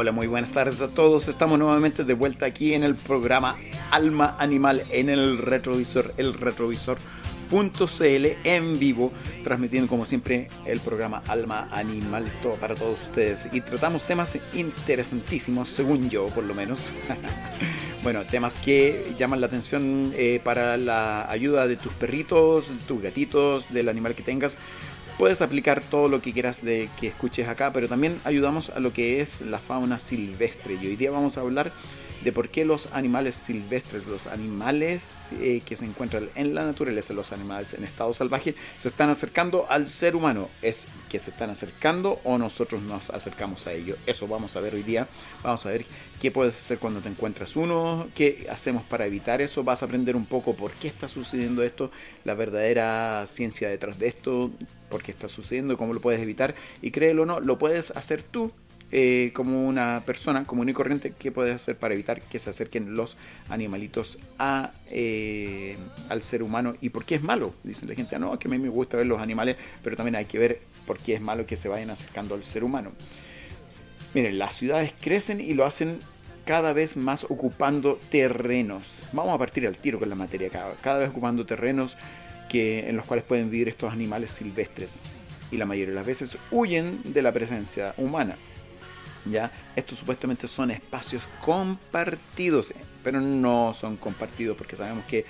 Hola, muy buenas tardes a todos. Estamos nuevamente de vuelta aquí en el programa Alma Animal en el retrovisor, el retrovisor.cl en vivo, transmitiendo como siempre el programa Alma Animal todo para todos ustedes. Y tratamos temas interesantísimos, según yo por lo menos. bueno, temas que llaman la atención eh, para la ayuda de tus perritos, tus gatitos, del animal que tengas Puedes aplicar todo lo que quieras de que escuches acá, pero también ayudamos a lo que es la fauna silvestre. Y hoy día vamos a hablar de por qué los animales silvestres, los animales eh, que se encuentran en la naturaleza, los animales en estado salvaje, se están acercando al ser humano. ¿Es que se están acercando o nosotros nos acercamos a ellos? Eso vamos a ver hoy día. Vamos a ver qué puedes hacer cuando te encuentras uno, qué hacemos para evitar eso. Vas a aprender un poco por qué está sucediendo esto, la verdadera ciencia detrás de esto, por qué está sucediendo, cómo lo puedes evitar. Y créelo o no, lo puedes hacer tú eh, como una persona común y corriente, ¿qué puedes hacer para evitar que se acerquen los animalitos eh, al ser humano? ¿Y por qué es malo? Dicen la gente, ah, no, que a mí me gusta ver los animales, pero también hay que ver por qué es malo que se vayan acercando al ser humano. Miren, las ciudades crecen y lo hacen cada vez más ocupando terrenos. Vamos a partir al tiro con la materia, cada, cada vez ocupando terrenos que, en los cuales pueden vivir estos animales silvestres. Y la mayoría de las veces huyen de la presencia humana. ¿ya? Estos supuestamente son espacios compartidos, pero no son compartidos porque sabemos que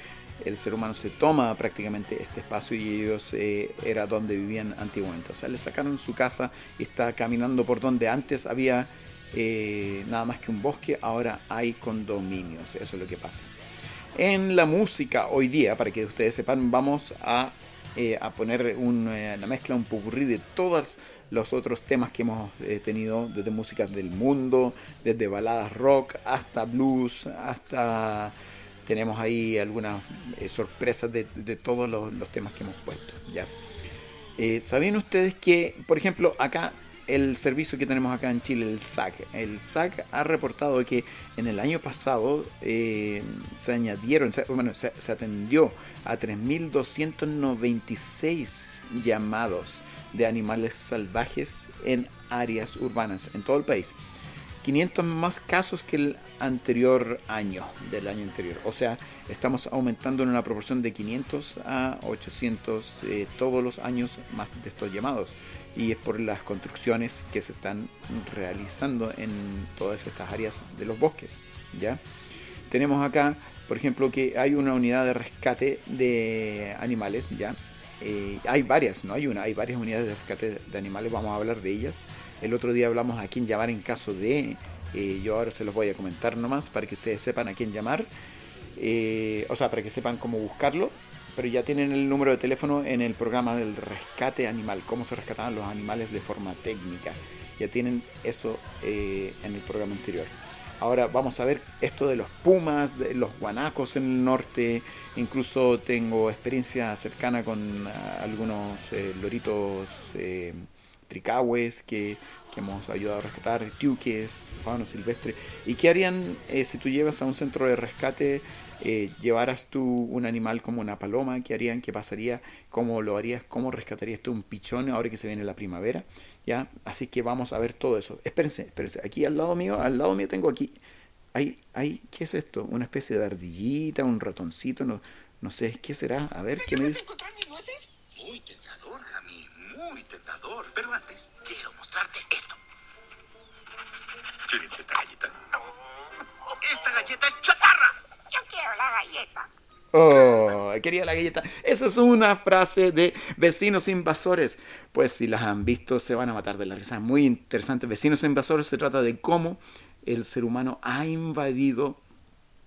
el ser humano se toma prácticamente este espacio y ellos eh, era donde vivían antiguamente. O sea, le sacaron su casa y está caminando por donde antes había eh, nada más que un bosque, ahora hay condominios. Eso es lo que pasa. En la música hoy día, para que ustedes sepan, vamos a, eh, a poner una mezcla, un pupurrí de todas los otros temas que hemos eh, tenido, desde músicas del mundo, desde baladas rock hasta blues, hasta tenemos ahí algunas eh, sorpresas de, todos los, temas que hemos puesto. ¿ya? Eh, ¿Sabían ustedes que, por ejemplo, acá el servicio que tenemos acá en Chile, el SAC, el SAC ha reportado que en el año pasado se añadieron, bueno, se, se atendió a 3.296 llamados de animales salvajes en áreas urbanas en todo el país. 500 más casos que el anterior año, del año anterior. O sea, estamos aumentando en una proporción de 500 a 800 eh, todos los años más de estos llamados. Y es por las construcciones que se están realizando en todas estas áreas de los bosques. ¿ya? Tenemos acá, por ejemplo, que hay una unidad de rescate de animales, ¿ya? Eh, hay varias, no hay una, hay varias unidades de rescate de animales, vamos a hablar de ellas. El otro día hablamos a quién llamar en caso de, eh, yo ahora se los voy a comentar nomás para que ustedes sepan a quién llamar, eh, o sea, para que sepan cómo buscarlo, pero ya tienen el número de teléfono en el programa del rescate animal, cómo se rescataban los animales de forma técnica. Ya tienen eso en el programa anterior. Ahora vamos a ver esto de los pumas, de los guanacos en el norte. Incluso tengo experiencia cercana con ah, algunos eh, loritos eh, tricahues que, hemos ayudado a rescatar, tiuques, fauna silvestre. ¿Y qué harían eh, si tú llevas a un centro de rescate, llevaras tú un animal como una paloma? ¿Qué harían? ¿Qué pasaría? ¿Cómo lo harías? ¿Cómo rescatarías tú un pichón ahora que se viene la primavera? Así que vamos a ver todo eso. Espérense, espérense. Aquí al lado mío, al lado mío tengo aquí. Hay, hay, ¿qué es esto? Una especie de ardillita, un ratoncito, no, no sé, ¿qué será? A ver, ¿qué me dice? encontrar mis nueces? Muy tentador, Gami, muy tentador. Pero antes, quiero mostrarte esto. ¿Quieres esta galleta? Esta galleta es chatarra. Quiero la galleta. Oh, quería la galleta. Esa es una frase de vecinos invasores. Pues si las han visto se van a matar de la risa. Muy interesante. Vecinos invasores se trata de cómo el ser humano ha invadido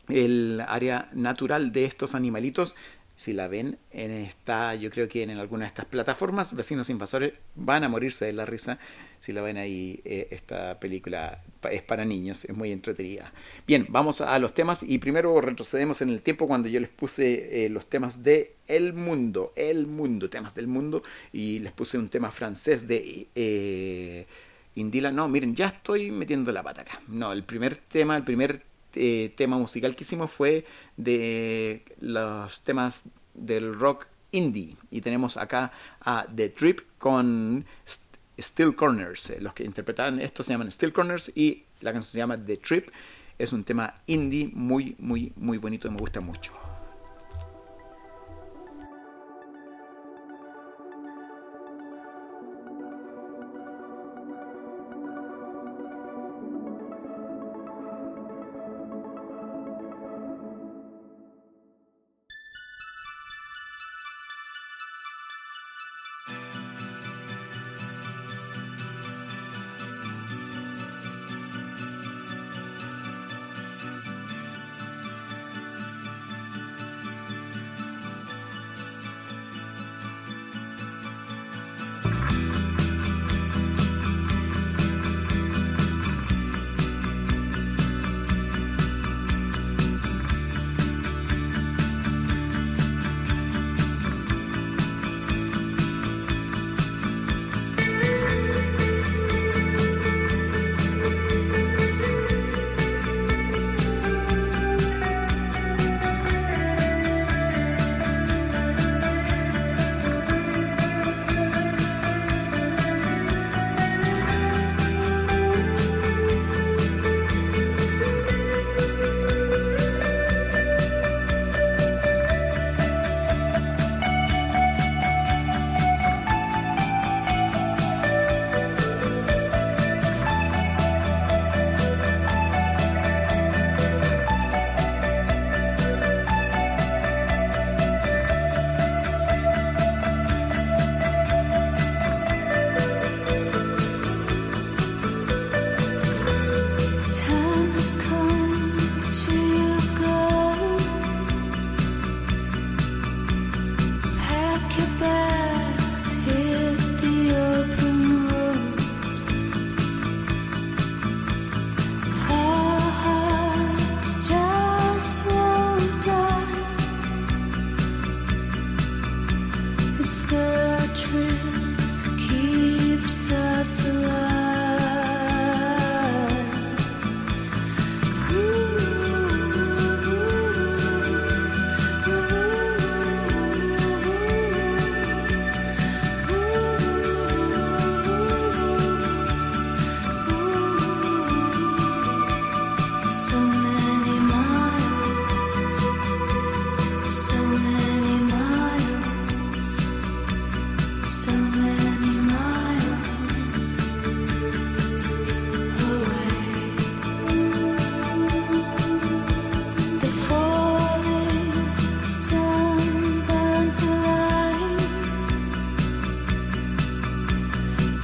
el área natural de estos animalitos si la ven en esta, yo creo que en alguna de estas plataformas, vecinos invasores van a morirse de la risa si la ven ahí. Eh, esta película es para niños, es muy entretenida. Bien, vamos a los temas y primero retrocedemos en el tiempo cuando yo les puse eh, los temas de El Mundo, El Mundo, temas del mundo y les puse un tema francés de eh, Indila. No, miren, ya estoy metiendo la pata acá. No, el primer tema, el primer eh, tema musical que hicimos fue de los temas del rock indie. Y tenemos acá a The Trip con Steel Corners. Eh, Los que interpretan esto se llaman Steel Corners y la canción se llama The Trip. Es un tema indie muy, muy, muy bonito y me gusta mucho.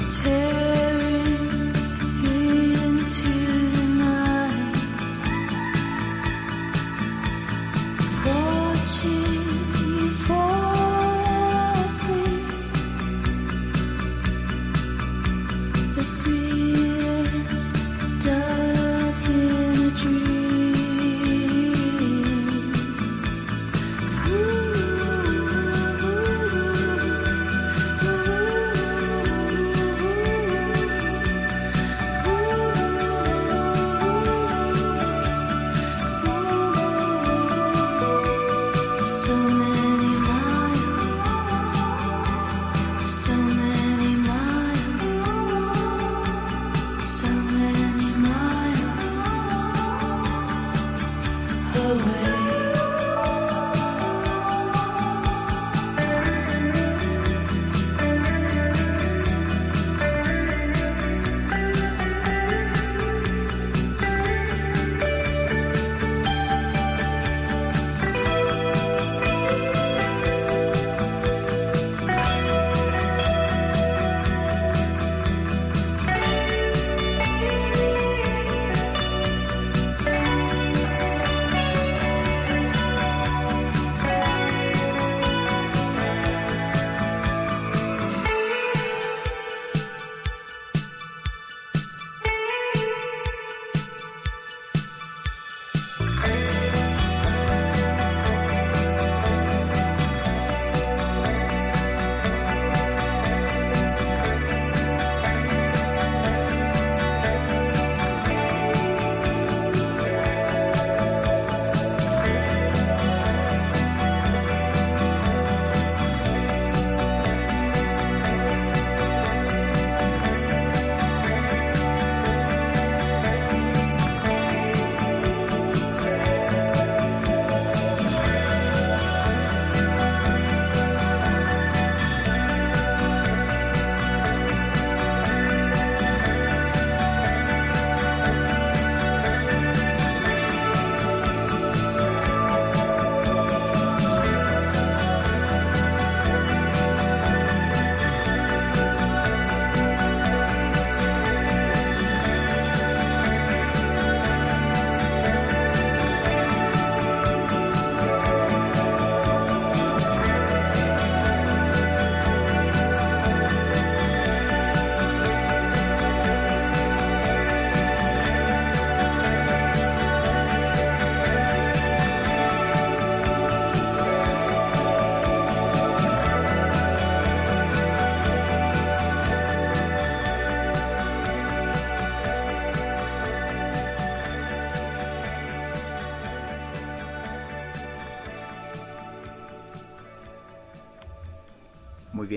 tell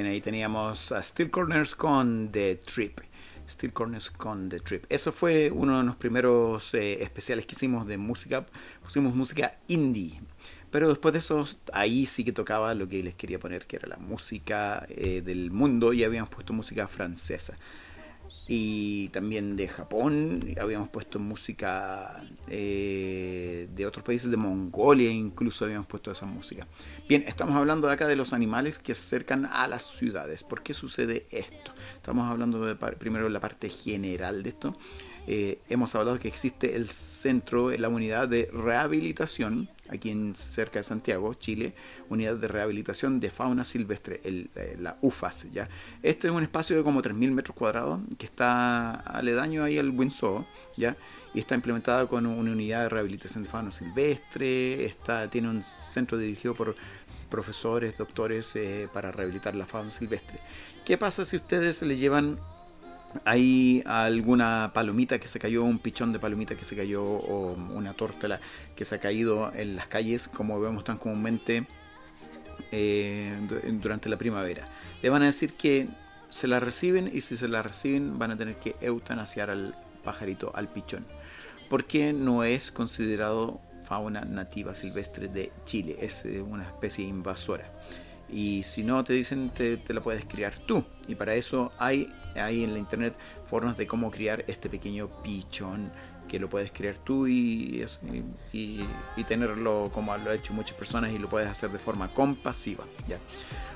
bien, ahí teníamos a Steel Corners con The Trip. Steel Corners con The Trip. Eso fue uno de los primeros eh, especiales que hicimos de música. Pusimos música indie. Pero después de eso, ahí sí que tocaba lo que les quería poner, que era la música eh, del mundo, y habíamos puesto música francesa. Y también de Japón, habíamos puesto música eh, de otros países, de Mongolia incluso habíamos puesto esa música. Bien, estamos hablando de acá de los animales que acercan a las ciudades. ¿Por qué sucede esto? Estamos hablando de, primero de la parte general de esto. Eh, hemos hablado que existe el centro, la unidad de rehabilitación, aquí en cerca de Santiago, Chile, unidad de rehabilitación de fauna silvestre, el, eh, la UFAS. ¿ya? Este es un espacio de como 3.000 metros cuadrados que está aledaño ahí al Windsor, ¿ya? y está implementada con una unidad de rehabilitación de fauna silvestre, está, tiene un centro dirigido por profesores, doctores eh, para rehabilitar la fauna silvestre. ¿Qué pasa si ustedes le llevan hay alguna palomita que se cayó, un pichón de palomita que se cayó o una tórtola que se ha caído en las calles, como vemos tan comúnmente eh, durante la primavera. Le van a decir que se la reciben y si se la reciben van a tener que eutanasiar al pajarito, al pichón, porque no es considerado fauna nativa silvestre de Chile, es eh, una especie invasora. Y si no te dicen, te, la puedes criar tú. Y para eso hay, hay en la internet formas de cómo criar este pequeño pichón que lo puedes criar tú y, y, y, tenerlo como lo han hecho muchas personas y lo puedes hacer de forma compasiva. ¿ya?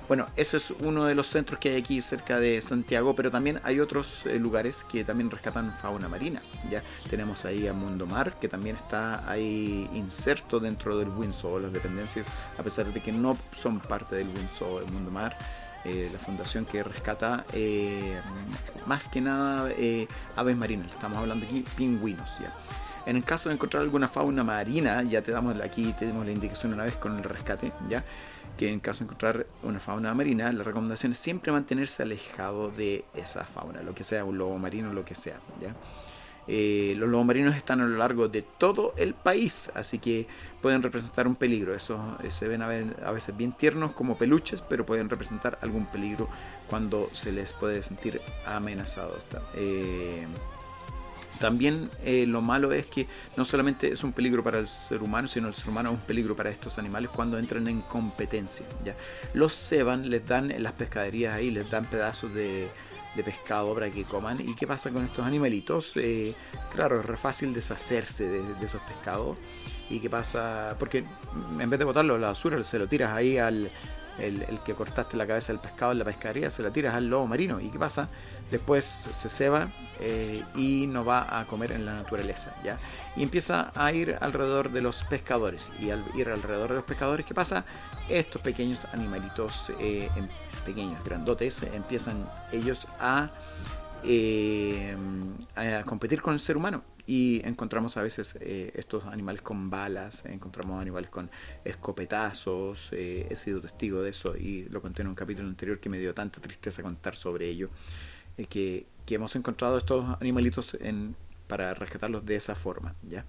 Bueno, ese es uno de los centros que hay aquí cerca de Santiago, pero también hay otros eh, lugares que también rescatan fauna marina. Ya tenemos ahí a Mundo Mar, que también está ahí inserto dentro del Winso, las dependencias, a pesar de que no son parte del Winso, el Mundo Mar. Eh, la fundación que rescata eh, más que nada aves marinas, estamos hablando aquí pingüinos ya. En el caso de encontrar alguna fauna marina, ya te damos aquí te la indicación una vez con el rescate, ya que en caso de encontrar una fauna marina, la recomendación es siempre mantenerse alejado de esa fauna, lo que sea, un lobo marino, lo que sea. ¿ya? Eh, los lobos marinos están a lo largo de todo el país, así que pueden representar un peligro. Eso eh, se ven a, ver, a veces bien tiernos como peluches, pero pueden representar algún peligro cuando se les puede sentir amenazados. Eh, también eh, lo malo es que no solamente es un peligro para el ser humano, sino el ser humano es un peligro para estos animales cuando entran en competencia. ¿ya? Los ceban, les dan en las pescaderías ahí, les dan pedazos de, pescado para que coman. ¿Y qué pasa con estos animalitos? Eh, claro, es fácil deshacerse de, esos pescados. ¿Y qué pasa? Porque en vez de botarlo a la basura, se lo tiras ahí al el que cortaste la cabeza del pescado en la pescadería, se la tiras al lobo marino. ¿Y qué pasa? Después se ceba eh, y no va a comer en la naturaleza, ¿ya? Y empieza a ir alrededor de los pescadores. Y al ir alrededor de los pescadores, ¿qué pasa? Estos pequeños animalitos, eh, pequeños, grandotes, empiezan ellos a, eh, a competir con el ser humano y encontramos a veces estos animales con balas, encontramos animales con escopetazos, he sido testigo de eso y lo conté en un capítulo anterior que me dio tanta tristeza contar sobre ello. Eh, que, hemos encontrado estos animalitos en, para rescatarlos de esa forma. ¿ya?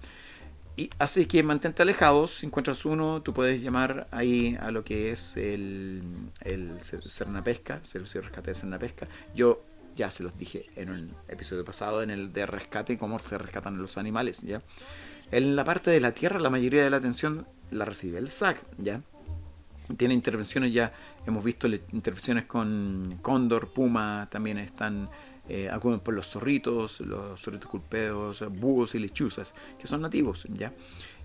Y así que mantente alejados, si encuentras uno, tú puedes llamar ahí a lo que es el, el Cernapesca, Servicio de Rescate de Cernapesca. Yo ya se los dije en un episodio pasado, en el de rescate, cómo se rescatan los animales, ¿ya? En la parte de la tierra, la mayoría de la atención la recibe el SAC, ¿ya? Tiene intervenciones ya Hemos visto intervenciones con cóndor, puma, también están eh, acuden por los zorritos, los zorritos culpeos, búhos y lechuzas, que son nativos, ¿ya?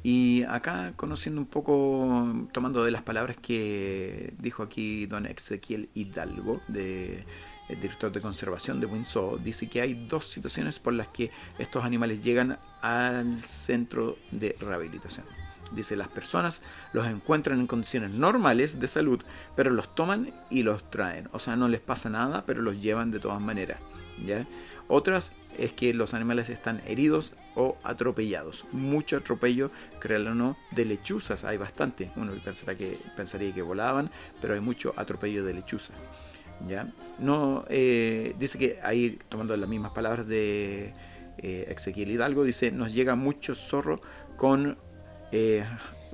Y acá, conociendo un poco, tomando de las palabras que dijo aquí don Ezequiel Hidalgo, de, el director de conservación de Winsor, dice que hay dos situaciones por las que estos animales llegan al centro de rehabilitación. Dice, las personas los encuentran en condiciones normales de salud, pero los toman y los traen. O sea, no les pasa nada, pero los llevan de todas maneras. ¿ya? Otras es que los animales están heridos o atropellados. Mucho atropello, créanlo o no, de lechuzas hay bastante. Uno pensará que, pensaría que volaban, pero hay mucho atropello de lechuzas. ¿ya? No, eh, dice que ahí, tomando las mismas palabras de eh, Ezequiel Hidalgo, dice, nos llega mucho zorro con eh,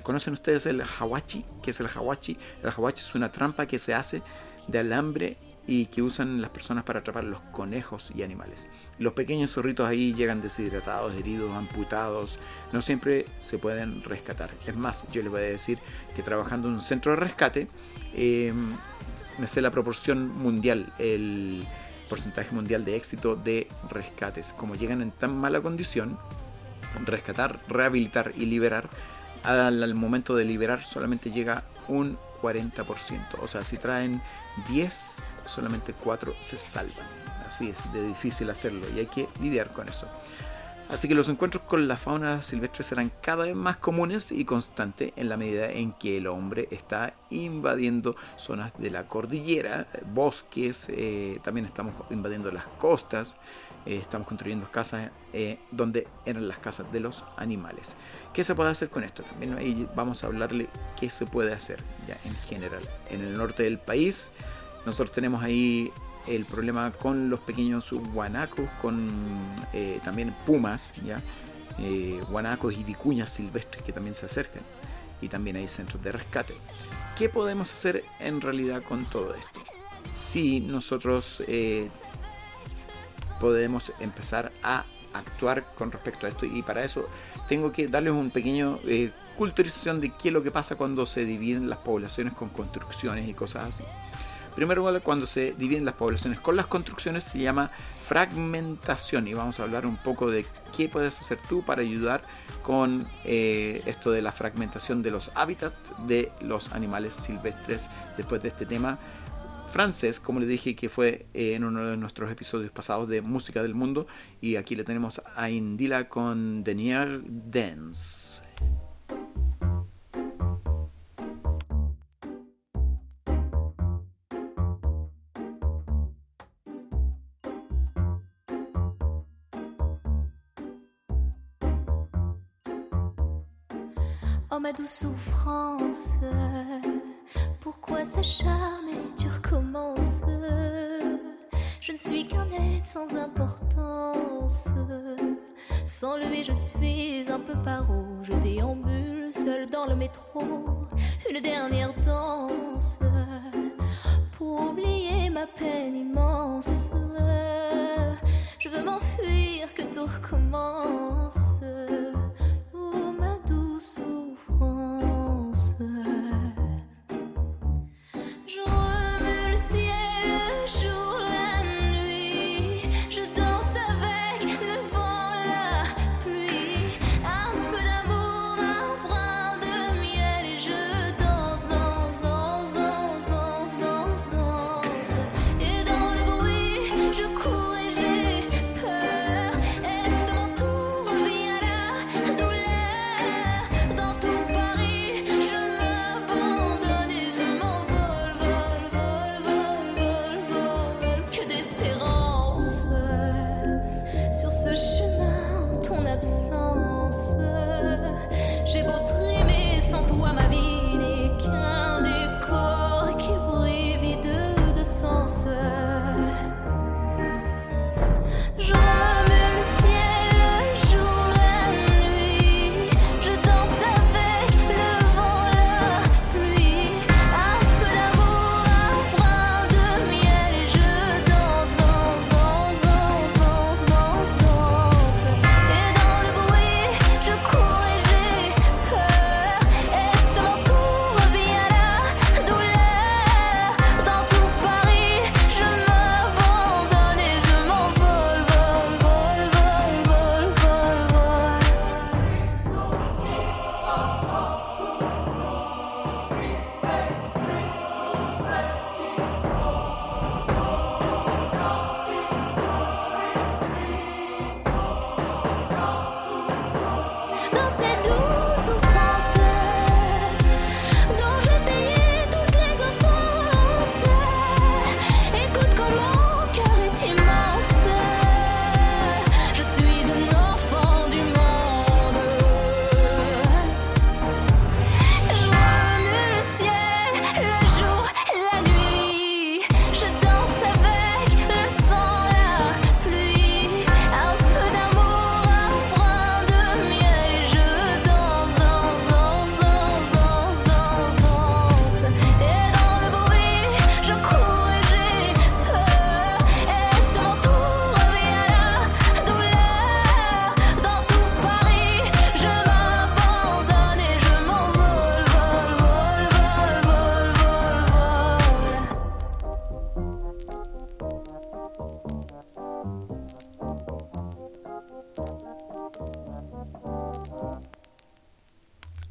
¿Conocen ustedes el hawachi? ¿Qué es el hawachi? El hawachi es una trampa que se hace de alambre y que usan las personas para atrapar los conejos y animales. Los pequeños zorritos ahí llegan deshidratados, heridos, amputados, no siempre se pueden rescatar. Es más, yo les voy a decir que trabajando en un centro de rescate, eh, me sé la proporción mundial, el porcentaje mundial de éxito de rescates. Como llegan en tan mala condición, rescatar, rehabilitar y liberar, al, momento de liberar solamente llega un 40%. O sea, si traen 10, solamente 4 se salvan. Así es de difícil hacerlo y hay que lidiar con eso. Así que los encuentros con la fauna silvestre serán cada vez más comunes y constantes en la medida en que el hombre está invadiendo zonas de la cordillera, bosques, eh, también estamos invadiendo las costas, eh, estamos construyendo casas eh, donde eran las casas de los animales. ¿Qué se puede hacer con esto? También ahí vamos a hablarle qué se puede hacer ya en general. En el norte del país nosotros tenemos ahí el problema con los pequeños guanacos, con eh, también pumas, ¿ya? Eh, guanacos y vicuñas silvestres que también se acercan. Y también hay centros de rescate. ¿Qué podemos hacer en realidad con todo esto? Si nosotros eh, podemos empezar a actuar con respecto a esto. Y para eso tengo que darles un pequeño eh, culturización de qué es lo que pasa cuando se dividen las poblaciones con construcciones y cosas así. Primero, cuando se dividen las poblaciones con las construcciones se llama fragmentación. Y vamos a hablar un poco de qué puedes hacer tú para ayudar con eh, esto de la fragmentación de los hábitats de los animales silvestres después de este tema francés, como le dije que fue en uno de nuestros episodios pasados de Música del Mundo y aquí le tenemos a Indila con Denier Dance. Oh ma douce souffrance, pourquoi s'acharner, tu recommences Je ne suis qu'un être sans importance. Sans lui, je suis un peu paro. Je déambule seul dans le métro. Une dernière danse pour oublier ma peine immense.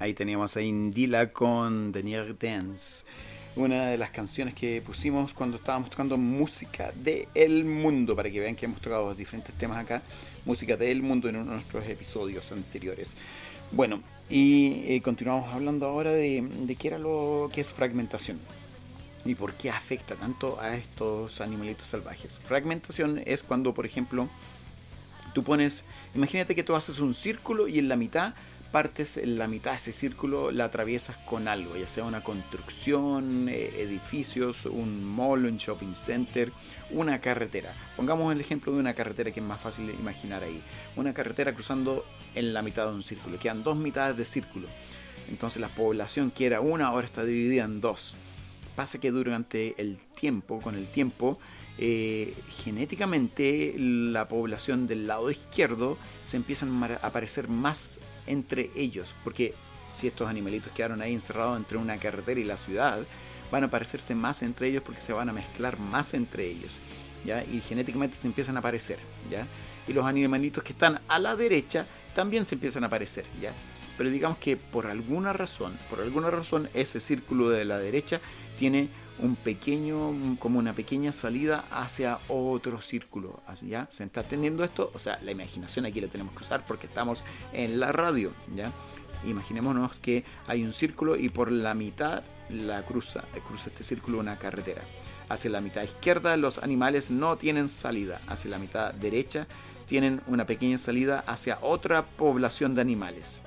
Ahí teníamos a Indila con The Dance. Una de las canciones que pusimos cuando estábamos tocando música del mundo, para que vean que hemos tocado diferentes temas acá, música del mundo en uno de nuestros episodios anteriores. Bueno, y eh, continuamos hablando ahora de, de qué era lo que es fragmentación y por qué afecta tanto a estos animalitos salvajes. Fragmentación es cuando, por ejemplo, tú pones, imagínate que tú haces un círculo y en la mitad partes en la mitad de ese círculo la atraviesas con algo, ya sea una construcción, eh, edificios, un mall, un shopping center, una carretera. Pongamos el ejemplo de una carretera que es más fácil de imaginar ahí. Una carretera cruzando en la mitad de un círculo. Quedan dos mitades de círculo. Entonces la población que era una ahora está dividida en dos. Pasa que durante el tiempo, con el tiempo, eh, genéticamente la población del lado izquierdo se empiezan a aparecer más entre ellos, porque si estos animalitos quedaron ahí encerrados entre una carretera y la ciudad, van a parecerse más entre ellos porque se van a mezclar más entre ellos, ¿ya? Y genéticamente se empiezan a aparecer, ¿ya? Y los animalitos que están a la derecha también se empiezan a aparecer, ¿ya? Pero digamos que por alguna razón, por alguna razón ese círculo de la derecha tiene un pequeño, como una pequeña salida hacia otro círculo. ¿ya? ¿Se está atendiendo esto? O sea, la imaginación aquí la tenemos que usar porque estamos en la radio, ¿ya? Imaginémonos que hay un círculo y por la mitad la cruza, cruza este círculo una carretera. Hacia la mitad izquierda los animales no tienen salida. Hacia la mitad derecha tienen una pequeña salida hacia otra población de animales.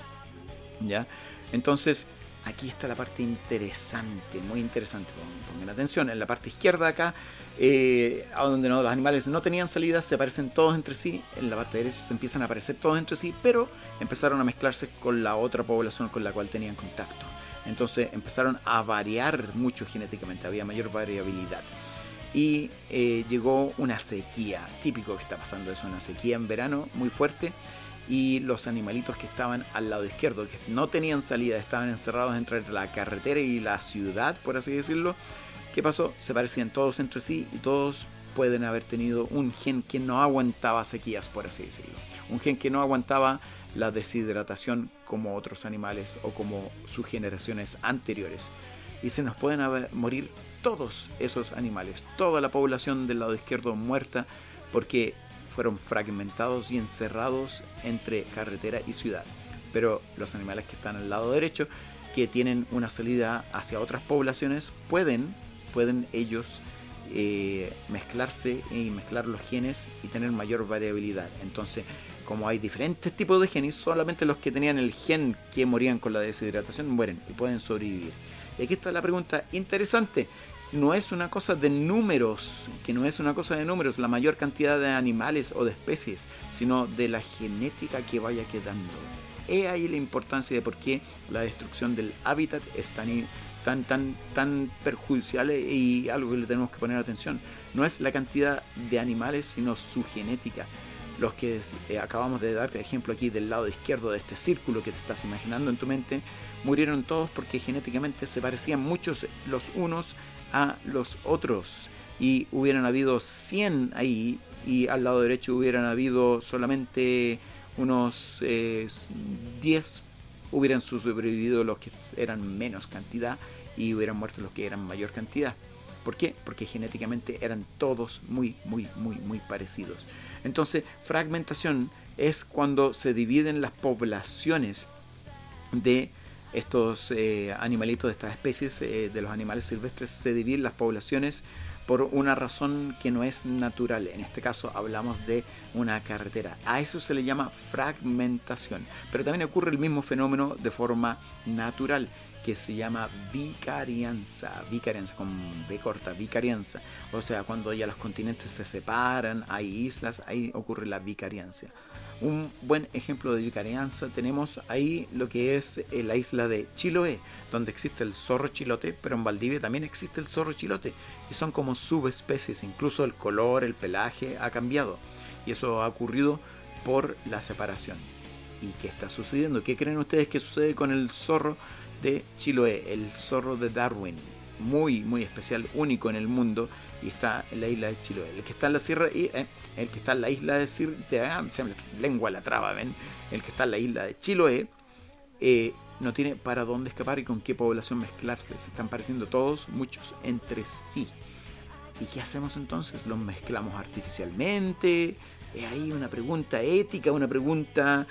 ¿Ya? Entonces, aquí está la parte interesante, muy interesante. Pongan atención, en la parte izquierda acá, eh, donde no, los animales no tenían salida, se aparecen todos entre sí. En la parte derecha se empiezan a aparecer todos entre sí, pero empezaron a mezclarse con la otra población con la cual tenían contacto. Entonces empezaron a variar mucho genéticamente, había mayor variabilidad. Y eh, llegó una sequía, típico que está pasando eso, una sequía en verano muy fuerte y los animalitos que estaban al lado izquierdo, que no tenían salida, estaban encerrados entre la carretera y la ciudad, por así decirlo. ¿Qué pasó? Se parecían todos entre sí y todos pueden haber tenido un gen que no aguantaba sequías, por así decirlo. Un gen que no aguantaba la deshidratación como otros animales o como sus generaciones anteriores. Y se nos pueden morir todos esos animales, toda la población del lado izquierdo muerta porque fueron fragmentados y encerrados entre carretera y ciudad. Pero los animales que están al lado derecho, que tienen una salida hacia otras poblaciones, pueden, pueden ellos eh, mezclarse y mezclar los genes y tener mayor variabilidad. Entonces, como hay diferentes tipos de genes, solamente los que tenían el gen que morían con la deshidratación mueren y pueden sobrevivir. Y aquí está la pregunta interesante no es una cosa de números, que no es una cosa de números, la mayor cantidad de animales o de especies, sino de la genética que vaya quedando. He ahí la importancia de por qué la destrucción del hábitat es tan, tan, tan, tan perjudicial y algo que le tenemos que poner atención. No es la cantidad de animales, sino su genética. Los que eh, acabamos de dar ejemplo aquí del lado izquierdo de este círculo que te estás imaginando en tu mente, murieron todos porque genéticamente se parecían muchos los unos a los otros y hubieran habido 100 ahí y al lado derecho hubieran habido solamente unos 10 eh, hubieran sobrevivido los que eran menos cantidad y hubieran muerto los que eran mayor cantidad. ¿Por qué? Porque genéticamente eran todos muy, muy, muy, muy parecidos. Entonces, fragmentación es cuando se dividen las poblaciones de estos eh, animalitos de estas especies eh, de los animales silvestres se dividen las poblaciones por una razón que no es natural. En este caso hablamos de una carretera. A eso se le llama fragmentación. Pero también ocurre el mismo fenómeno de forma natural que se llama vicarianza, vicarianza con B corta, vicarianza. O sea, cuando ya los continentes se separan, hay islas, ahí ocurre la vicarianza. Un buen ejemplo de vicarianza tenemos ahí lo que es eh, la isla de Chiloé, donde existe el zorro chilote, pero en Valdivia también existe el zorro chilote, y son como subespecies, incluso el color, el pelaje ha cambiado, y eso ha ocurrido por la separación. ¿Y qué está sucediendo? ¿Qué creen ustedes que sucede con el zorro de Chiloé, el zorro de Darwin? Muy, muy especial, único en el mundo, y está en la isla de Chiloé. El que está en la sierra, y, eh, el que está en la isla de, Sir, de lengua la traba, ven, el que está en la isla de Chiloé, eh, no tiene para dónde escapar y con qué población mezclarse. Se están pareciendo todos, muchos, entre sí. ¿Y qué hacemos entonces? ¿Los mezclamos artificialmente? Es ahí una pregunta ética, una pregunta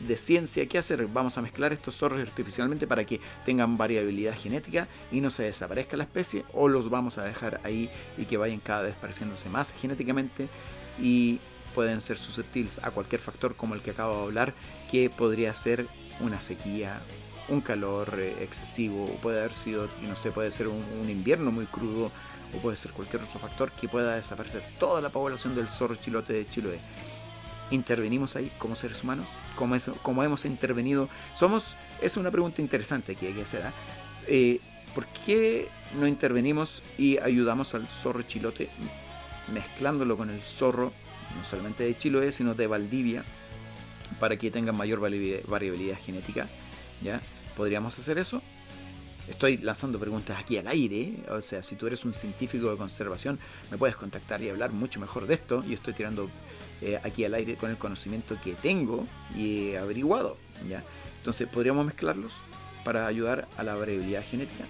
de ciencia. ¿Qué hacer? Vamos a mezclar estos zorros artificialmente para que tengan variabilidad genética y no se desaparezca la especie, o los vamos a dejar ahí y que vayan cada vez pareciéndose más genéticamente y pueden ser susceptibles a cualquier factor como el que acabo de hablar, que podría ser una sequía, un calor eh, excesivo, o puede haber sido, no sé, puede ser un, invierno muy crudo, o puede ser cualquier otro factor que pueda desaparecer toda la población del zorro chilote de Chiloé. Intervenimos ahí como seres humanos, como hemos intervenido. Somos, es una pregunta interesante que hay que hacer. ¿ah? Eh, ¿Por qué no intervenimos y ayudamos al zorro chilote mezclándolo con el zorro, no solamente de Chiloé, sino de Valdivia, para que tengan mayor variabilidad, genética? ¿Ya? ¿Podríamos hacer eso? Estoy lanzando preguntas aquí al aire, o sea, si tú eres un científico de conservación, me puedes contactar y hablar mucho mejor de esto. Yo estoy tirando eh, aquí al aire con el conocimiento que tengo y averiguado. ¿ya? Entonces, ¿podríamos mezclarlos para ayudar a la variabilidad genética?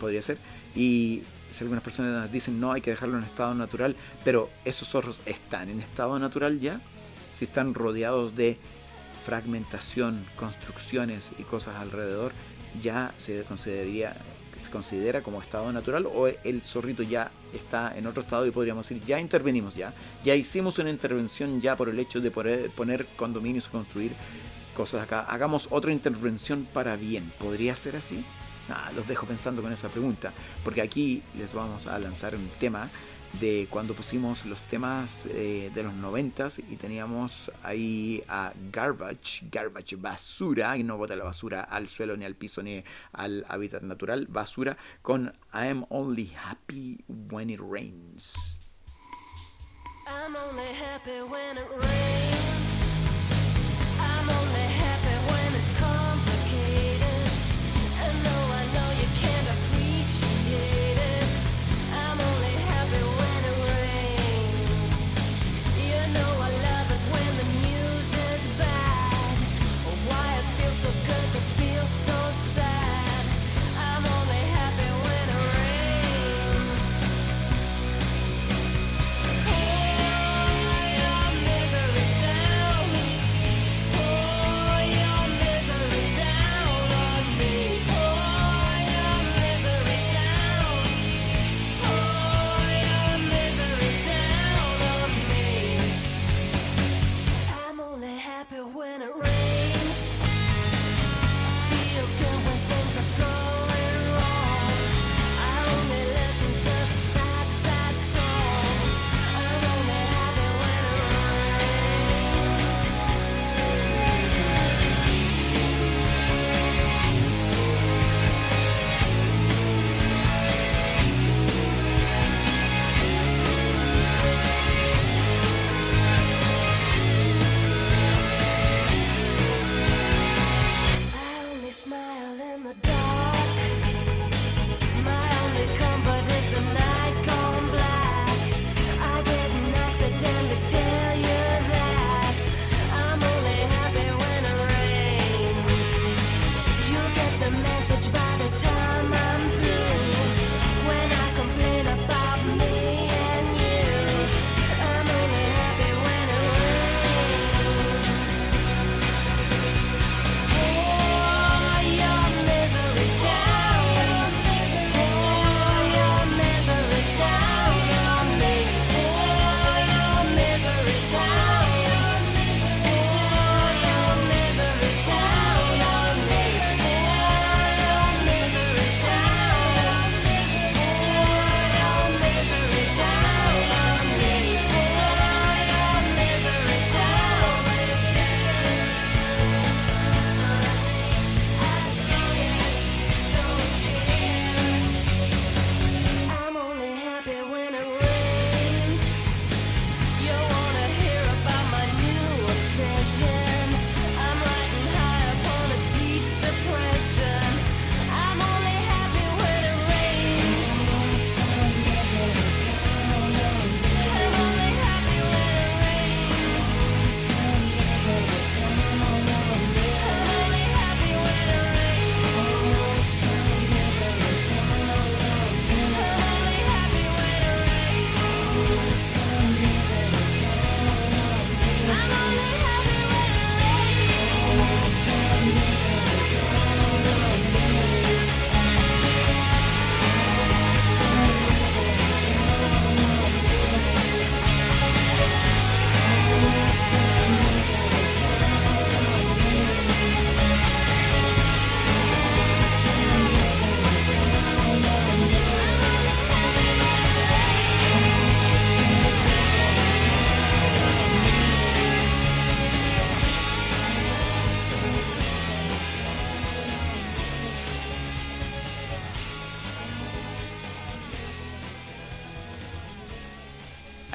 Podría ser. Y si algunas personas dicen no, hay que dejarlo en estado natural, pero esos zorros están en estado natural ya, si están rodeados de fragmentación, construcciones y cosas alrededor, ya se consideraría se considera como estado natural o el zorrito ya está en otro estado y podríamos decir ya intervenimos ya ya hicimos una intervención ya por el hecho de poner condominios construir cosas acá. Hagamos otra intervención para bien podría ser así Los dejo pensando con esa pregunta porque aquí les vamos a lanzar un tema de cuando pusimos los temas eh, de los noventas y teníamos ahí a Garbage, Garbage basura, y no bota la basura al suelo ni al piso ni al hábitat natural, basura, con I'm only happy when it rains. I'm only happy when it rains. I'm only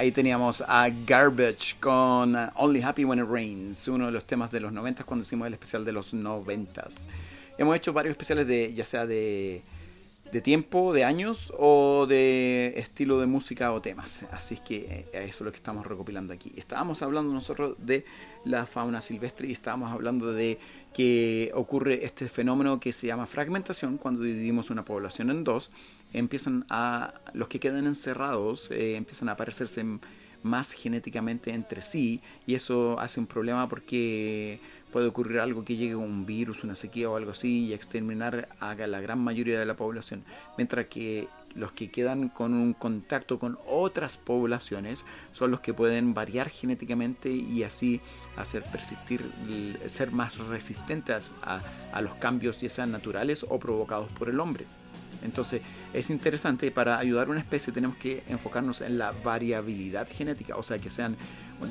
Ahí teníamos a Garbage con Only Happy When It Rains, uno de los temas de los 90 cuando hicimos el especial de los 90. Hemos hecho varios especiales de ya sea de, de tiempo, de años o de estilo de música o temas. Así que eh, eso es lo que estamos recopilando aquí. Estábamos hablando nosotros de la fauna silvestre y estábamos hablando de que ocurre este fenómeno que se llama fragmentación cuando dividimos una población en dos empiezan a, los que quedan encerrados, eh, empiezan a aparecerse más genéticamente entre sí y eso hace un problema porque puede ocurrir algo que llegue un virus, una sequía o algo así y exterminar a la gran mayoría de la población, mientras que los que quedan con un contacto con otras poblaciones son los que pueden variar genéticamente y así hacer persistir, ser más resistentes a, a los cambios ya sean naturales o provocados por el hombre. Entonces es interesante, para ayudar a una especie tenemos que enfocarnos en la variabilidad genética, o sea, que sean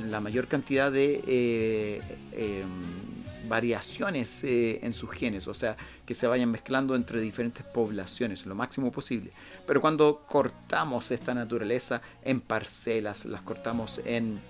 la mayor cantidad de eh, em, variaciones eh, en sus genes, o sea, que se vayan mezclando entre diferentes poblaciones lo máximo posible. Pero cuando cortamos esta naturaleza en parcelas, las cortamos en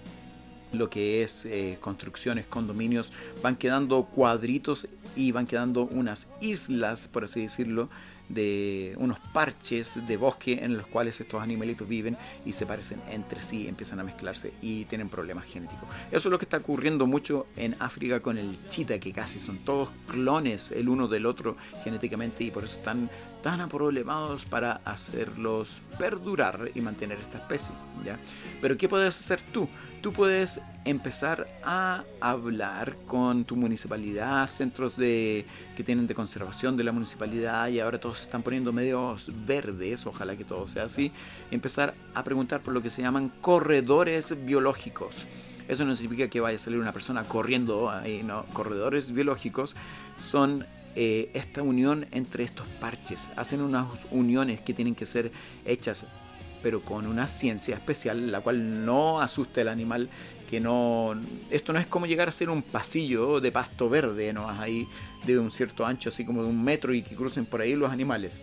lo que es eh, construcciones, condominios, van quedando cuadritos y van quedando unas islas, por así decirlo, de unos parches de bosque en los cuales estos animalitos viven y se parecen entre sí, empiezan a mezclarse y tienen problemas genéticos. Eso es lo que está ocurriendo mucho en África con el chita, que casi son todos clones el uno del otro genéticamente y por eso están tan problemados para hacerlos perdurar y mantener esta especie. ¿ya? Pero ¿qué puedes hacer tú? tú puedes empezar a hablar con tu municipalidad, centros de, que tienen de conservación de la municipalidad y ahora todos se están poniendo medios verdes, ojalá que todo sea así, empezar a preguntar por lo que se llaman corredores biológicos. Eso no significa que vaya a salir una persona corriendo, ahí, no, corredores biológicos son eh, esta unión entre estos parches. Hacen unas uniones que tienen que ser hechas pero con una ciencia especial, la cual no asusta al animal, que no... Esto no es como llegar a ser un pasillo de pasto verde, ¿no? Ahí de un cierto ancho, así como de un metro y que crucen por ahí los animales.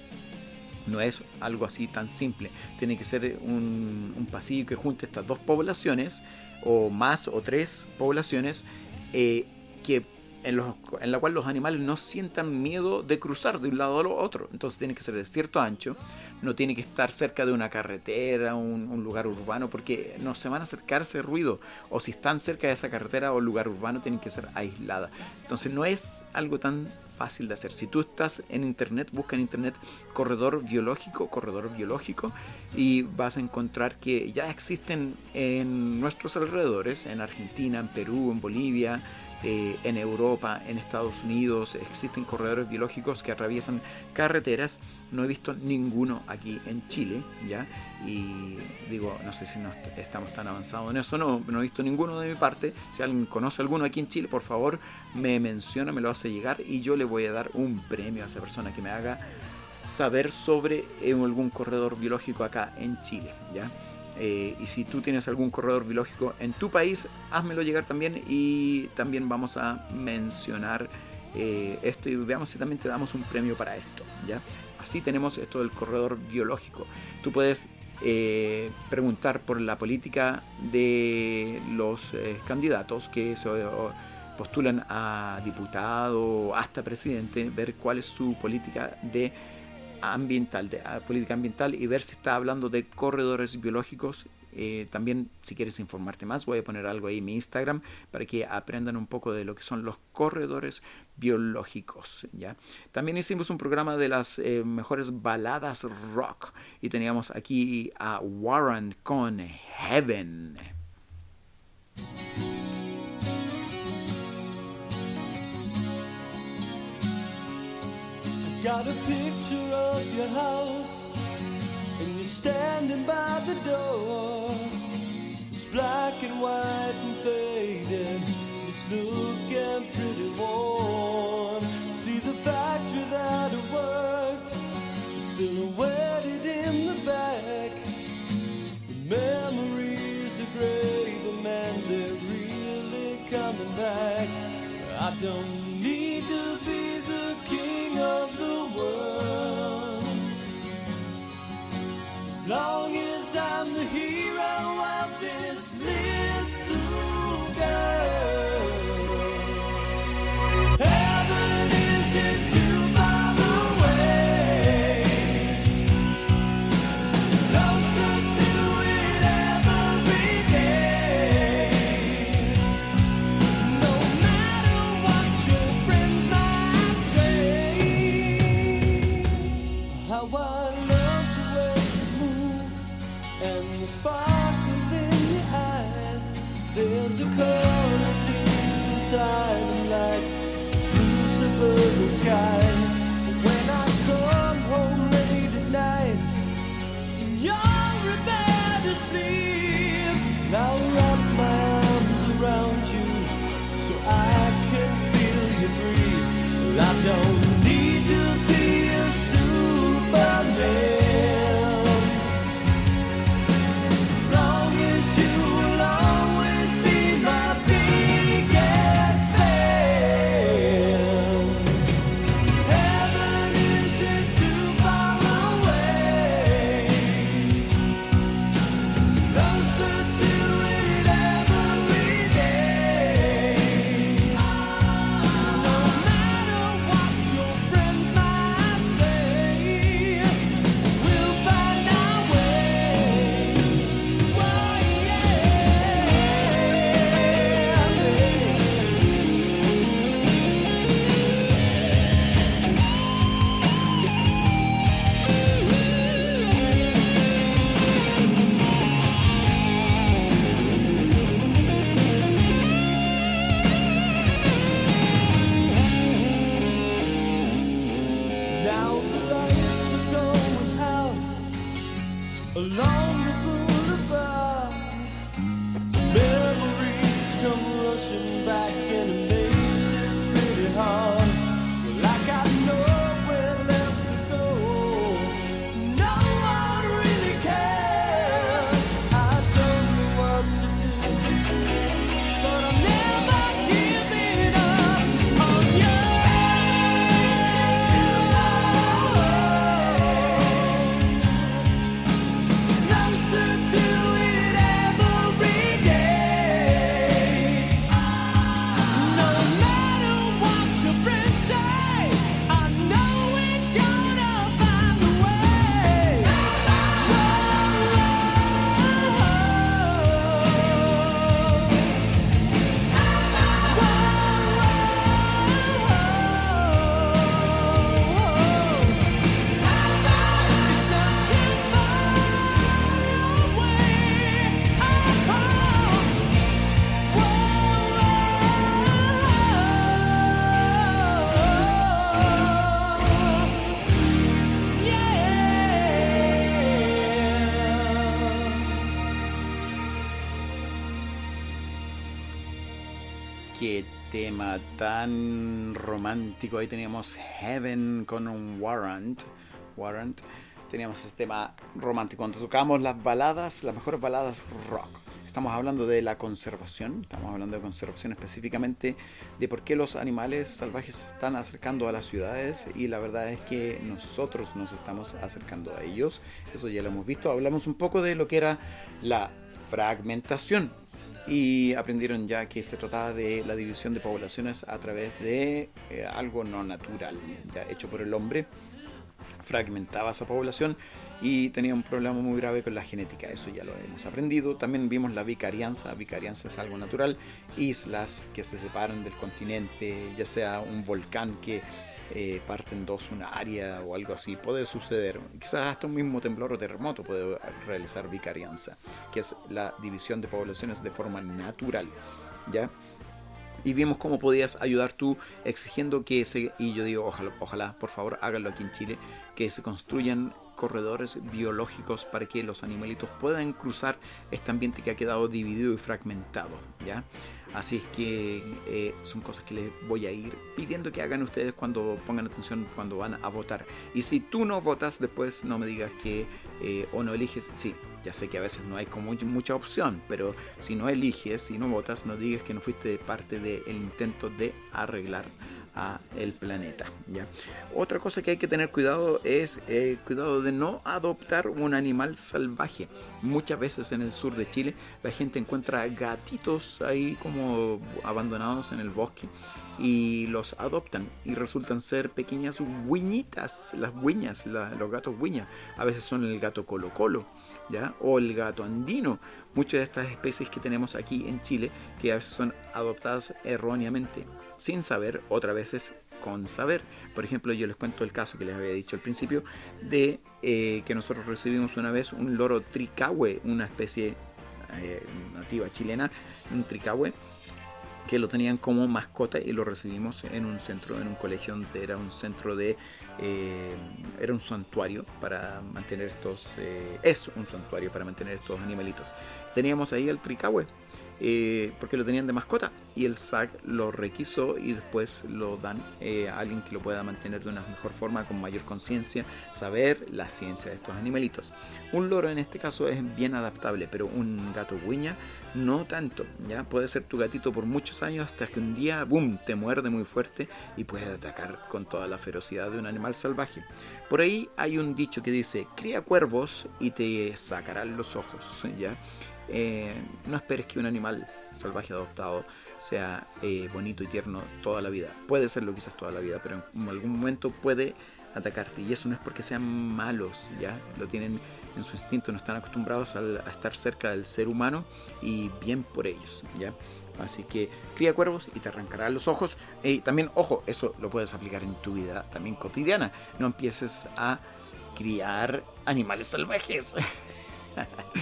No es algo así tan simple. Tiene que ser un, un pasillo que junte estas dos poblaciones, o más, o tres poblaciones, eh, que en, la cual los animales no sientan miedo de cruzar de un lado a otro. Entonces tiene que ser de cierto ancho, no tiene que estar cerca de una carretera, un, un, lugar urbano, porque no se van a acercar ese ruido. O si están cerca de esa carretera o lugar urbano, tienen que ser aislada. Entonces no es algo tan fácil de hacer. Si tú estás en internet, busca en internet corredor biológico, corredor biológico, y vas a encontrar que ya existen en nuestros alrededores, en Argentina, en Perú, en Bolivia, eh, en Europa, en Estados Unidos, existen corredores biológicos que atraviesan carreteras. No he visto ninguno aquí en Chile, ¿ya? Y digo, no sé si estamos tan avanzados en eso, no, no he visto ninguno de mi parte. Si alguien conoce alguno aquí en Chile, por favor, me menciona, me lo hace llegar y yo le voy a dar un premio a esa persona que me haga saber sobre eh, algún corredor biológico acá en Chile, ¿ya? Eh, y si tú tienes algún corredor biológico en tu país, házmelo llegar también y también vamos a mencionar eh, esto y veamos si también te damos un premio para esto. ¿ya? Así tenemos esto del corredor biológico. Tú puedes eh, preguntar por la política de los candidatos que se postulan a diputado hasta presidente, ver cuál es su política de ambiental, de política ambiental y ver si está hablando de corredores biológicos. Eh, también, si quieres informarte más, voy a poner algo ahí en mi Instagram para que aprendan un poco de lo que son los corredores biológicos. ¿ya? También hicimos un programa de las eh, mejores baladas rock y teníamos aquí a Warren con Heaven. Got a picture of your house, and you're standing by the door. It's black and white and faded, it's looking pretty worn. See the factory that it worked, silhouetted in the back. The memories are great, but man, they're really coming back. I don't need to be long as I'm the hero of the blue suburban sky. When I come home late at night, you're in bed asleep. Now wrap my arms around you so I can feel you breathe. I don't tema tan romántico. Ahí teníamos Heaven con un Warrant. Warrant. Teníamos este tema romántico. Cuando tocamos las baladas, las mejores baladas rock. Estamos hablando de la conservación. Estamos hablando de conservación específicamente de por qué los animales salvajes se están acercando a las ciudades. Y la verdad es que nosotros nos estamos acercando a ellos. Eso ya lo hemos visto. Hablamos un poco de lo que era la fragmentación y aprendieron ya que se trataba de la división de poblaciones a través de eh, algo no natural, hecho por el hombre. Fragmentaba esa población y tenía un problema muy grave con la genética, eso ya lo hemos aprendido. También vimos la vicarianza, vicarianza es algo natural, islas que se separan del continente, ya sea un volcán que eh, parte en dos una área o algo así, puede suceder. Quizás hasta un mismo temblor o terremoto puede realizar vicarianza, que es la división de poblaciones de forma natural. ¿Ya? y vimos cómo podías ayudar tú exigiendo que se, y yo digo, ojalá, ojalá, por favor, háganlo aquí en Chile, que se construyan corredores biológicos para que los animalitos puedan cruzar este ambiente que ha quedado dividido y fragmentado, ¿ya? Así es que eh, son cosas que les voy a ir pidiendo que hagan ustedes cuando pongan atención cuando van a votar. Y si tú no votas, después no me digas que eh, o no eliges, sí, ya sé que a veces no hay como mucha opción, pero si no eliges, si no votas, no digas que no fuiste parte del intento de arreglar a el planeta. ¿ya? Otra cosa que hay que tener cuidado es eh, cuidado de no adoptar un animal salvaje. Muchas veces en el sur de Chile la gente encuentra gatitos ahí como abandonados en el bosque y los adoptan y resultan ser pequeñas guiñitas, las guiñas, la- los gatos guiñas. A veces son el gato colo colo. ¿Ya? o el gato andino, muchas de estas especies que tenemos aquí en Chile que a veces son adoptadas erróneamente, sin saber, otras veces con saber. Por ejemplo, yo les cuento el caso que les había dicho al principio de eh, que nosotros recibimos una vez un loro tricahue, una especie eh, nativa chilena, un tricahue que lo tenían como mascota y lo recibimos en un centro, en un colegio donde era un centro de, eh, era un santuario para mantener estos, es un santuario para mantener estos animalitos. Teníamos ahí el tricahue, eh, porque lo tenían de mascota y el SAC lo requisó y después lo dan eh, a alguien que lo pueda mantener de una mejor forma, con mayor conciencia, saber la ciencia de estos animalitos. Un loro en este caso es bien adaptable, pero un gato guiña no tanto, ya puede ser tu gatito por muchos años hasta que un día, boom, te muerde muy fuerte y puede atacar con toda la ferocidad de un animal salvaje. Por ahí hay un dicho que dice, cría cuervos y te sacarán los ojos, ya. Eh, no esperes que un animal salvaje adoptado sea eh, bonito y tierno toda la vida. Puede serlo quizás toda la vida, pero en algún momento puede atacarte. Y eso no es porque sean malos, ya lo tienen en su instinto, no están acostumbrados al- a, estar cerca del ser humano y bien por ellos, ya. Así que cría cuervos y te arrancarán los ojos. Y también, ojo, eso lo puedes aplicar en tu vida también cotidiana. No empieces a criar animales salvajes.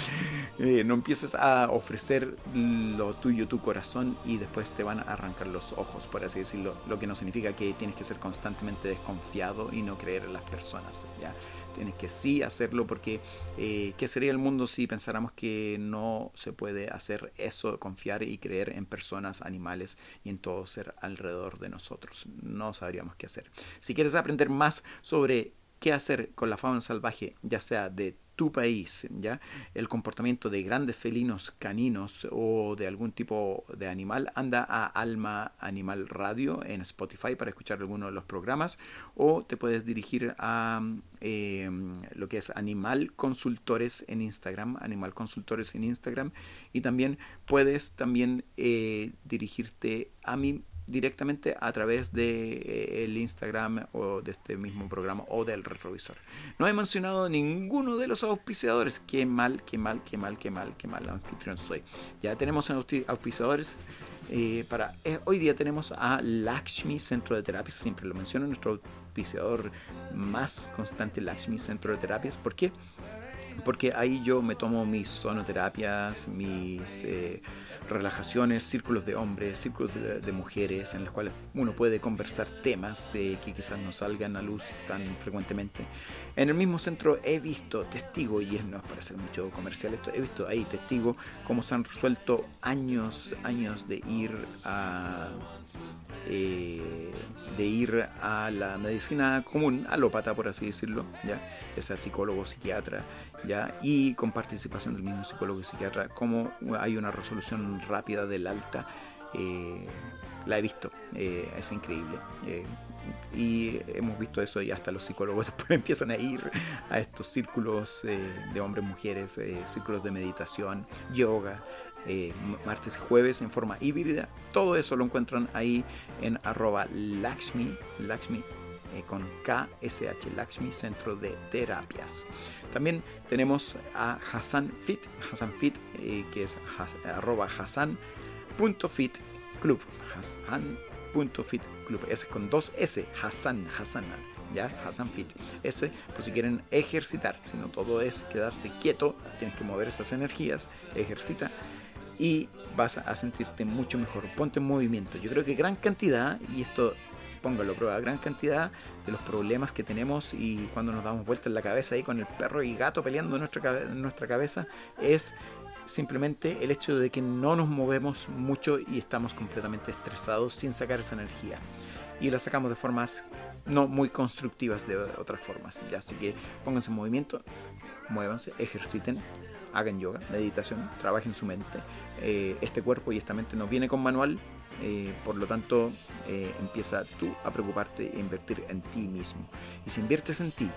Eh, no empieces a ofrecer lo tuyo, tu corazón, y después te van a arrancar los ojos, por así decirlo. Lo que no significa que tienes que ser constantemente desconfiado y no creer en las personas. ¿ya? Tienes que sí hacerlo porque eh, ¿qué sería el mundo si pensáramos que no se puede hacer eso, confiar y creer en personas, animales y en todo ser alrededor de nosotros? No sabríamos qué hacer. Si quieres aprender más sobre qué hacer con la fauna salvaje, ya sea de tu país, ¿ya? El comportamiento de grandes felinos caninos o de algún tipo de animal, anda a Alma Animal Radio en Spotify para escuchar alguno de los programas o te puedes dirigir a eh, lo que es Animal Consultores en Instagram, Animal Consultores en Instagram y también puedes también eh, dirigirte a mí directamente a través de eh, Instagram o de este mismo programa o del retrovisor. No he mencionado ninguno de los auspiciadores. Qué mal, qué mal, qué mal, qué mal, qué mal anfitrión soy. Ya tenemos auspiciadores. eh, para eh, hoy día tenemos a Lakshmi Centro de Terapias, siempre lo menciono, nuestro auspiciador más constante, Lakshmi Centro de Terapias. ¿Por qué? Porque ahí yo me tomo mis sonoterapias, mis relajaciones, círculos de hombres, círculos de, mujeres, en los cuales uno puede conversar temas eh, que quizás no salgan a luz tan frecuentemente. En el mismo centro he visto testigo, y es, no es para hacer mucho comercial esto, he visto ahí testigo cómo se han resuelto años, años de ir a eh, de ir a la medicina común, alópata por así decirlo, ya, sea psicólogo, psiquiatra, y con participación del mismo psicólogo y psiquiatra, como hay una resolución rápida del alta, eh, la he visto, eh, es increíble. eh, y hemos visto eso y hasta los psicólogos después empiezan a ir a estos círculos de hombres, mujeres, círculos de meditación, yoga, martes y jueves en forma híbrida. Todo eso lo encuentran ahí en arroba Lakshmi, Lakshmi con KSH, Lakshmi Centro de Terapias. También tenemos a Hassan Fit, Hassan Fit, eh, que es has, arroba Hassan.fit Club, Hassan.fit Club, es con dos S, Hassan, Hassan, ya, Hassan Fit. Ese, pues si quieren ejercitar, si no todo es quedarse quieto, tienes que mover esas energías, ejercita y vas a sentirte mucho mejor. Ponte en movimiento. Yo creo que gran cantidad, y esto póngalo a prueba, gran cantidad de los problemas que tenemos y cuando nos damos vuelta en la cabeza ahí con el perro y gato peleando en nuestra, en nuestra cabeza es simplemente el hecho de que no nos movemos mucho y estamos completamente estresados sin sacar esa energía. Y la sacamos de formas no muy constructivas de otras formas. ¿ya? Así que pónganse en movimiento, muévanse, ejerciten, hagan yoga, meditación, trabajen su mente. Eh, este cuerpo y esta mente no viene con manual, eh, por lo tanto eh, empieza tú a preocuparte e invertir en ti mismo. Y si inviertes en ti,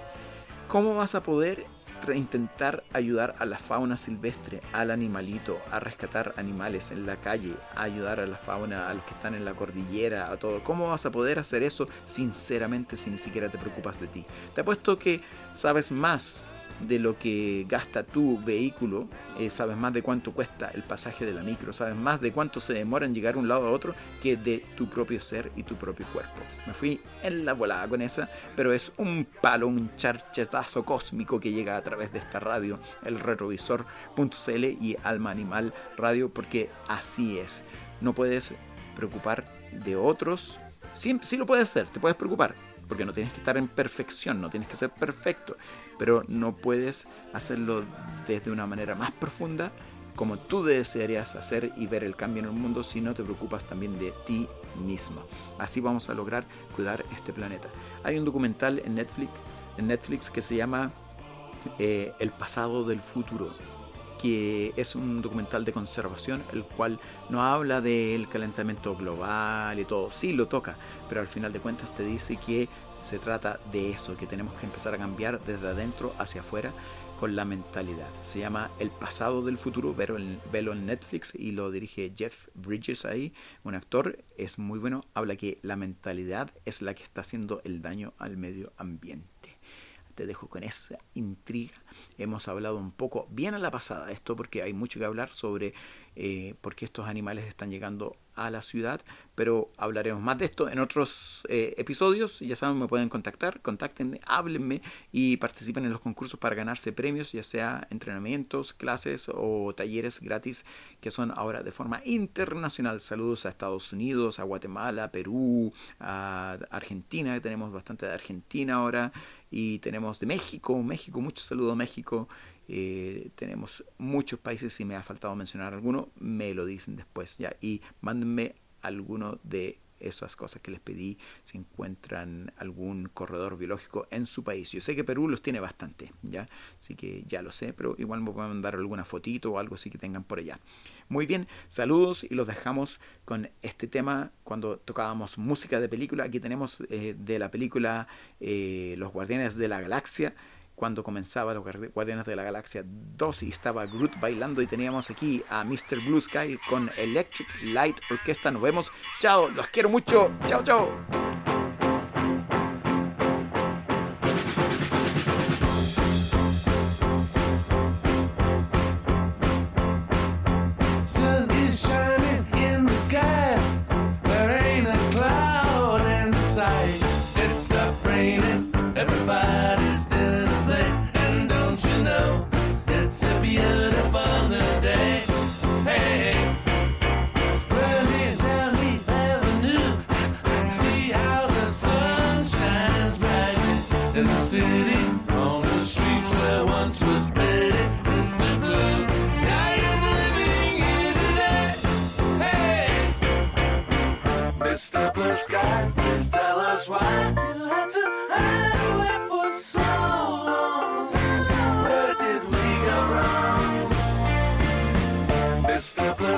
¿cómo vas a poder intentar ayudar a la fauna silvestre, al animalito, a rescatar animales en la calle, a ayudar a la fauna, a los que están en la cordillera, a todo? ¿Cómo vas a poder hacer eso sinceramente si ni siquiera te preocupas de ti? Te apuesto que sabes más de lo que gasta tu vehículo, eh, sabes más de cuánto cuesta el pasaje de la micro, sabes más de cuánto se demora en llegar de un lado a otro que de tu propio ser y tu propio cuerpo. Me fui en la volada con esa, pero es un palo, un charchetazo cósmico que llega a través de esta radio, el retrovisor.cl y Alma Animal Radio, porque así es. No puedes preocupar de otros. Sí, sí lo puedes hacer, te puedes preocupar, porque no tienes que estar en perfección, no tienes que ser perfecto, pero no puedes hacerlo desde una manera más profunda como tú desearías hacer y ver el cambio en el mundo si no te preocupas también de ti mismo. Así vamos a lograr cuidar este planeta. Hay un documental en Netflix, en Netflix que se llama eh, El pasado del futuro que es un documental de conservación, el cual no habla del calentamiento global y todo, sí lo toca, pero al final de cuentas te dice que se trata de eso, que tenemos que empezar a cambiar desde adentro hacia afuera con la mentalidad. Se llama El pasado del futuro, velo en, velo en Netflix y lo dirige Jeff Bridges ahí, un actor, es muy bueno, habla que la mentalidad es la que está haciendo el daño al medio ambiente te dejo con esa intriga. Hemos hablado un poco bien a la pasada esto porque hay mucho que hablar sobre eh, por qué estos animales están llegando a la ciudad, pero hablaremos más de esto en otros eh, episodios. Ya saben, me pueden contactar, contáctenme, háblenme y participen en los concursos para ganarse premios, ya sea entrenamientos, clases o talleres gratis que son ahora de forma internacional. Saludos a Estados Unidos, a Guatemala, Perú, a Argentina, que tenemos bastante de Argentina ahora, y tenemos de México, México, mucho saludo a México. Eh, tenemos muchos países, si me ha faltado mencionar alguno, me lo dicen después ya. Y mándenme alguno de esas cosas que les pedí si encuentran algún corredor biológico en su país. Yo sé que Perú los tiene bastante, ¿ya? Así que ya lo sé, pero igual me pueden mandar alguna fotito o algo así que tengan por allá. Muy bien, saludos y los dejamos con este tema cuando tocábamos música de película. Aquí tenemos eh, de la película eh, Los Guardianes de la Galaxia cuando comenzaba los Guardianes de la Galaxia 2 y estaba Groot bailando y teníamos aquí a Mr. Blue Sky con Electric Light Orquesta. Nos vemos. Chao, los quiero mucho. Chao, chao.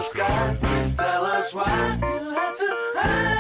Sky, please tell us why you had to hide